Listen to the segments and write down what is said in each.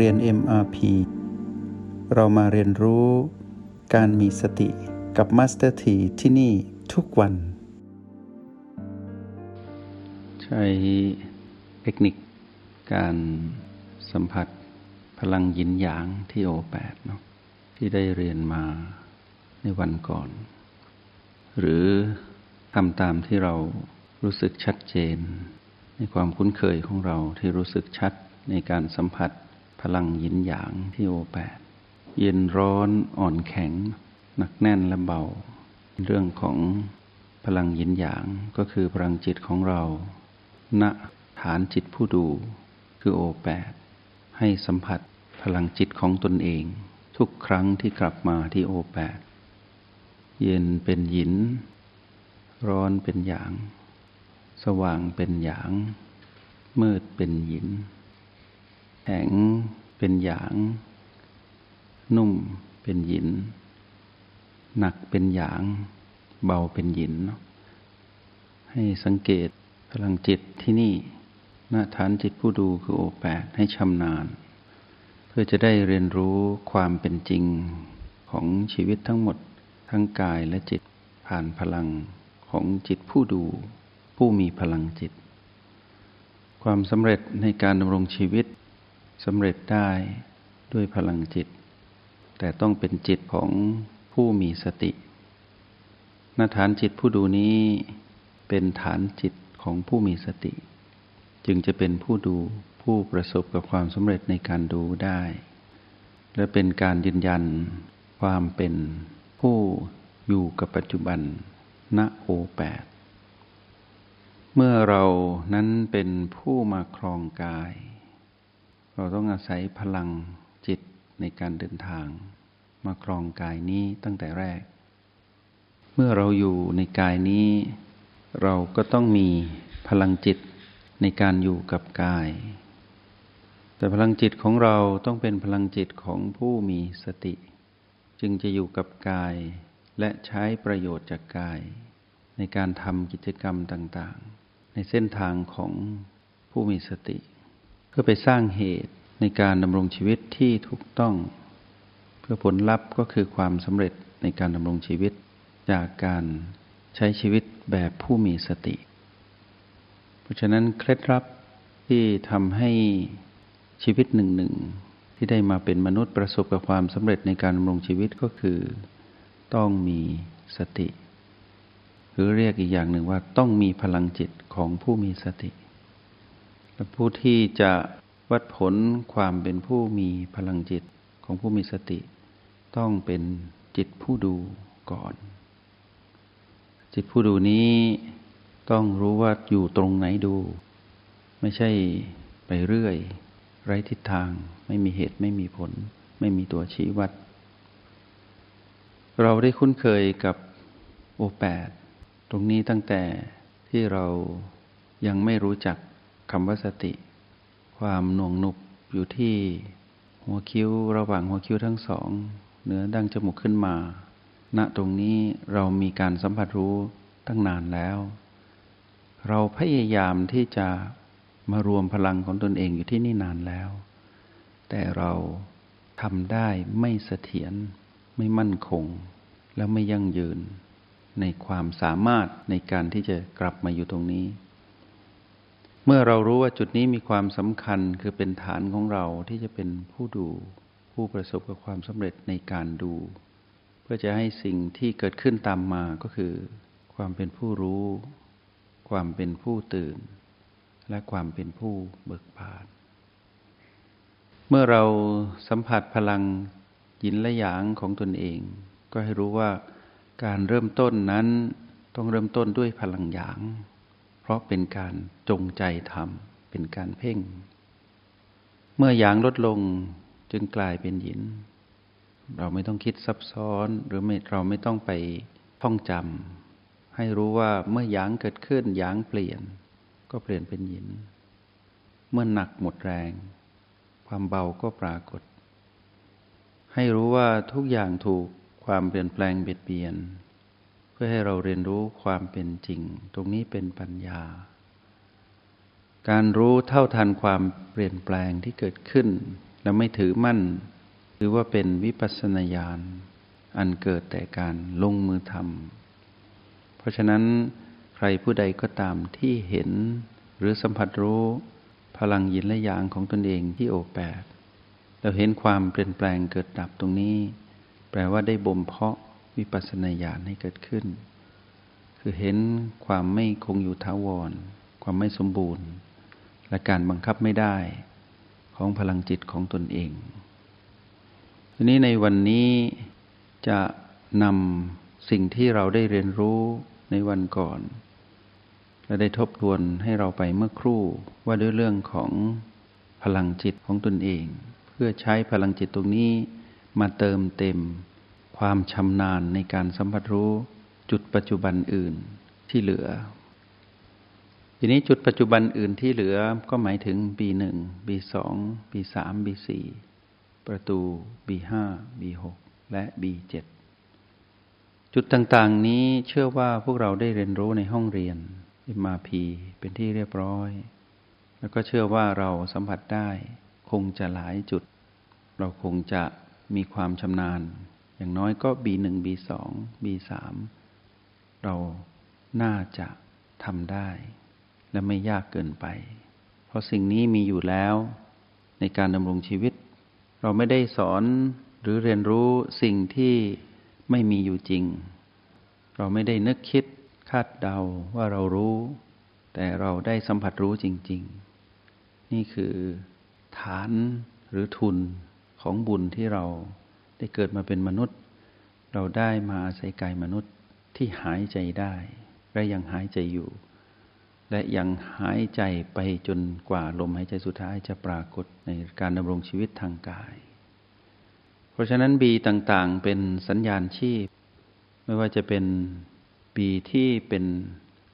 เรียน MRP เรามาเรียนรู้การมีสติกับ Master T ที่ที่นี่ทุกวัน ใช้เทคนิคการสัมผัสพลังยินหยางที่โอแปดเนาะที่ได้เรียนมาในวันก่อน หรือทำตามที่เรารู้สึกชัดเจน ในความคุ้นเคยของเราที่รู้สึกชัดในการสัมผัส พลังยินหยางที่โอแปดเย็นร้อนอ่อนแข็ง หนักแน่นและเบา เรื่องของพลังยินหยางก็คือพลังจิตของเราณฐานจิตผู้ดูคือโอแปดให้สัมผัสพลังจิตของตนเอง ทุกครั้งที่กลับมาที่โอแปดเย็นเป็นหยิน ร้อนเป็นหยาง สว่างเป็นหยาง มืดเป็นหยิน แข็งเป็นหยาง นุ่มเป็นหยิน หนักเป็นหยาง เบาเป็นหยิน ให้สังเกตพลังจิตที่นี่หน้าฐานจิตผู้ดูคือโอแปดให้ชำนาญ เพื่อจะได้เรียนรู้ความเป็นจริงของชีวิตทั้งหมดทั้งกายและจิตผ่านพลังของจิตผู้ดู ผู้มีพลังจิต ความสำเร็จในการดำรงชีวิต สำเร็จได้ด้วยพลังจิต แต่ต้องเป็นจิตของผู้มีสตินาฐานจิตผู้ดูนี้เป็นฐานจิตของผู้มีสติ จึงจะเป็นผู้ดูผู้ประสบกับความสำเร็จในการดูได้ และเป็นการยืนยันความเป็นผู้อยู่กับปัจจุบันณโอแปดเมื่อเรานั้นเป็นผู้มาครองกาย เราต้องอาศัยพลังจิตในการเดินทาง มาครองกายนี้ตั้งแต่แรก เมื่อเราอยู่ในกายนี้ เราก็ต้องมีพลังจิตในการอยู่กับกาย แต่พลังจิตของเราต้องเป็นพลังจิตของผู้มีสติ จึงจะอยู่กับกายและใช้ประโยชน์จากกาย ในการทำกิจกรรมต่างๆ ในเส้นทางของผู้มีสติ พื่อไปสร้างเหตุในการดำรงชีวิตที่ถูกต้อง เพื่อผลลัพธ์ก็คือความสำเร็จในการดำรงชีวิตจากการใช้ชีวิตแบบผู้มีสติ เพราะฉะนั้นเคล็ดลับที่ทำให้ชีวิตหนึ่งหนึ่งที่ได้มาเป็นมนุษย์ประสบกับความสำเร็จในการดำรงชีวิตก็คือ ต้องมีสติ หรือเรียกอีกอย่างหนึ่งว่าต้องมีพลังจิตของผู้มีสติและ ผู้ที่จะวัดผลความเป็นผู้มีพลังจิตของผู้มีสติ ต้องเป็นจิตผู้ดูก่อน จิตผู้ดูนี้ต้องรู้ว่าอยู่ตรงไหนดู ไม่ใช่ไปเรื่อย ไร้ทิศทาง ไม่มีเหตุไม่มีผล ไม่มีตัวชี้วัด เราได้คุ้นเคยกับโอแปดตรงนี้ตั้งแต่ที่เรายังไม่รู้จัก คำว่าสติ ความหน่วงหนุบอยู่ที่หัวคิ้วระหว่างหัวคิ้วทั้งสอง เหนือดั้งจมูกขึ้นมา ณตรงนี้เรามีการสัมผัสรู้ตั้งนานแล้ว เราพยายามที่จะมารวมพลังของตนเองอยู่ที่นี่นานแล้ว แต่เราทำได้ไม่เสถียรไม่มั่นคง และไม่ยั่งยืน ในความสามารถในการที่จะกลับมาอยู่ตรงนี้ เมื่อเรารู้ว่าจุดนี้มีความสำคัญคือเป็นฐานของเราที่จะเป็นผู้ดู ผู้ประสบกับความสำเร็จในการดู เพื่อจะให้สิ่งที่เกิดขึ้นตามมาก็คือ ความเป็นผู้รู้ ความเป็นผู้ตื่น และความเป็นผู้เบิกบานเมื่อเราสัมผัสพลังยินและหยางของตนเอง ก็ให้รู้ว่าการเริ่มต้นนั้นต้องเริ่มต้นด้วยพลังหยาง เพราะเป็นการจงใจทำเป็นการเพ่ง เมื่อหยางลดลงจึงกลายเป็นหยิน เราไม่ต้องคิดซับซ้อนหรือไม่เราไม่ต้องไปท่องจำให้รู้ว่าเมื่อหยางเกิดขึ้นหยางเปลี่ยน ก็เปลี่ยนเป็นหยิน เมื่อหนักหมดแรง ความเบาก็ปรากฏ ให้รู้ว่าทุกอย่างถูกความเปลี่ยนแปลงเบียดเบียน เพื่อให้เราเรียนรู้ความเป็นจริง ตรงนี้เป็นปัญญา การรู้เท่าทันความเปลี่ยนแปลงที่เกิดขึ้น และไม่ถือมั่น หรือว่าเป็นวิปัสสนาญาณอันเกิดแต่การลงมือทำเพราะฉะนั้นใครผู้ใดก็ตามที่เห็น หรือสัมผัสรู้พลังยินและยางของตนเองที่โอแปดเราเห็นความเปลี่ยนแปลงเกิดดับตรงนี้ แปลว่าได้บ่มเพาะ วิปัสสนาญาณให้เกิดขึ้น คือเห็นความไม่คงอยู่ท้าวร ความไม่สมบูรณ์ และการบังคับไม่ได้ของพลังจิตของตนเอง ทีนี้ในวันนี้จะนำสิ่งที่เราได้เรียนรู้ในวันก่อน และได้ทบทวนให้เราไปเมื่อครู่ว่าด้วยเรื่องของพลังจิตของตนเอง เพื่อใช้พลังจิตตรงนี้มาเติมเต็ม ความชำนาญในการสัมผัสรู้จุดปัจจุบันอื่นที่เหลือ ทีนี้จุดปัจจุบันอื่นที่เหลือก็หมายถึง B1 B2 B3 B4 ประตู B5 B6 และ B7 จุดต่างๆ นี้เชื่อว่าพวกเราได้เรียนรู้ในห้องเรียน MRP เป็นที่เรียบร้อย แล้วก็เชื่อว่าเราสัมผัสได้ คงจะหลายจุด เราคงจะมีความชำนาญ อย่างน้อยก็ B1 B2 B3 เราน่าจะทำได้ และไม่ยากเกินไป เพราะสิ่งนี้มีอยู่แล้วในการดำรงชีวิต เราไม่ได้สอนหรือเรียนรู้สิ่งที่ไม่มีอยู่จริง เราไม่ได้นึกคิดคาดเดาว่าเรารู้ แต่เราได้สัมผัสรู้จริง ๆ นี่คือฐานหรือทุนของบุญที่เรา ได้เกิดมาเป็นมนุษย์ เราได้มาอาศัยกายมนุษย์ที่หายใจได้ และยังหายใจอยู่ และยังหายใจไปจนกว่าลมหายใจสุดท้ายจะปรากฏในการดำรงชีวิตทางกาย เพราะฉะนั้นบีต่างๆเป็นสัญญาณชีพ ไม่ว่าจะเป็นบีที่เป็น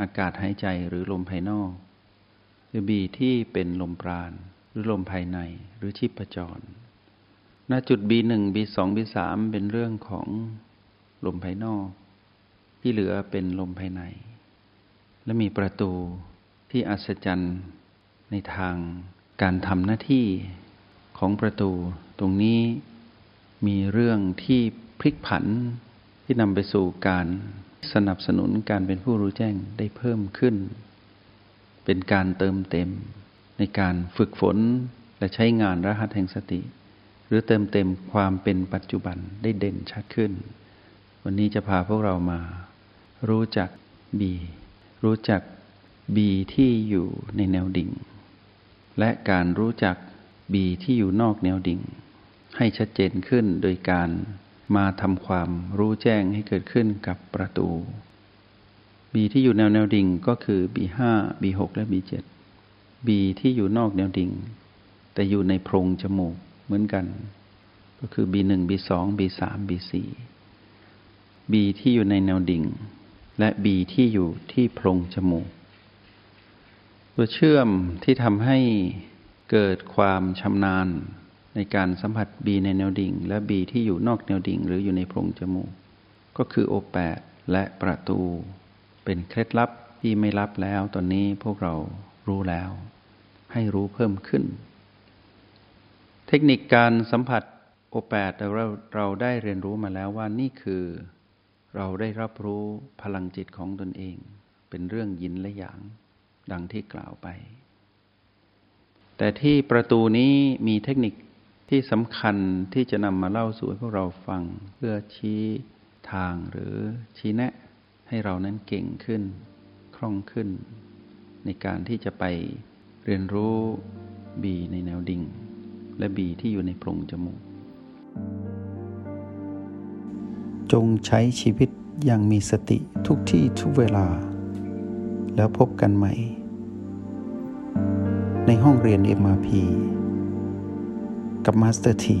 อากาศหายใจหรือลมภายนอก หรือบีที่เป็นลมปราณหรือลมภายในหรือชีพจร ณจุด B1 B2 B3 เป็นเรื่องของลมภายนอก ที่เหลือเป็นลมภายใน และมีประตูที่อัศจรรย์ในทางการทำหน้าที่ของประตู ตรงนี้มีเรื่องที่พลิกผันที่นำไปสู่การสนับสนุนการเป็นผู้รู้แจ้งได้เพิ่มขึ้น เป็นการเติมเต็มในการฝึกฝนและใช้งานรหัสแห่งสติ รือเติมเต็มความเป็นปัจจุบันได้เด่นชัดขึ้น วันนี้จะพาพวกเรามา รู้จักบีรู้จักบีที่อยู่ในแนวดิ่ง และการรู้จักบีที่อยู่นอกแนวดิ่ง ให้ชัดเจนขึ้นโดยการมาทำความรู้แจ้งให้เกิดขึ้นกับประตู บีที่อยู่แนวแนวดิ่งก็คือ B5 B6 และ B7 B ที่อยู่นอกแนวดิ่ง แต่อยู่ในโพรงจมูก เหมือนกัน ก็คือ B1 B2 B3 B4 B ที่อยู่ในแนวดิ่ง และ B ที่อยู่ที่โพรงจมูก ตัวเชื่อมที่ทำให้เกิดความชำนาญในการสัมผัสบีในแนวดิ่ง และบีที่อยู่นอกแนวดิ่ง หรืออยู่ในโพรงจมูก ก็คือโอแปดและประตู เป็นเคล็ดลับที่ไม่ลับแล้ว ตอนนี้พวกเรารู้แล้ว ให้รู้เพิ่มขึ้น ทคนิคการสัมผัสโอแปดเราเราได้เรียนรู้มาแล้วว่านี่คือ เราได้รับรู้พลังจิตของตนเอง เป็นเรื่องยินและหยาง ดังที่กล่าวไป แต่ที่ประตูนี้มีเทคนิคที่สำคัญที่จะนำมาเล่าสู่ให้พวกเราฟัง เพื่อชี้ทางหรือชี้แนะ ให้เรานั้นเก่งขึ้น คล่องขึ้น ในการที่จะไปเรียนรู้บีในแนวดิ่ง และบีที่อยู่ในโพรงจมูก จงใช้ชีวิตอย่างมีสติทุกที่ทุกเวลา แล้วพบกันใหม่ ในห้องเรียน MRP กับ Master T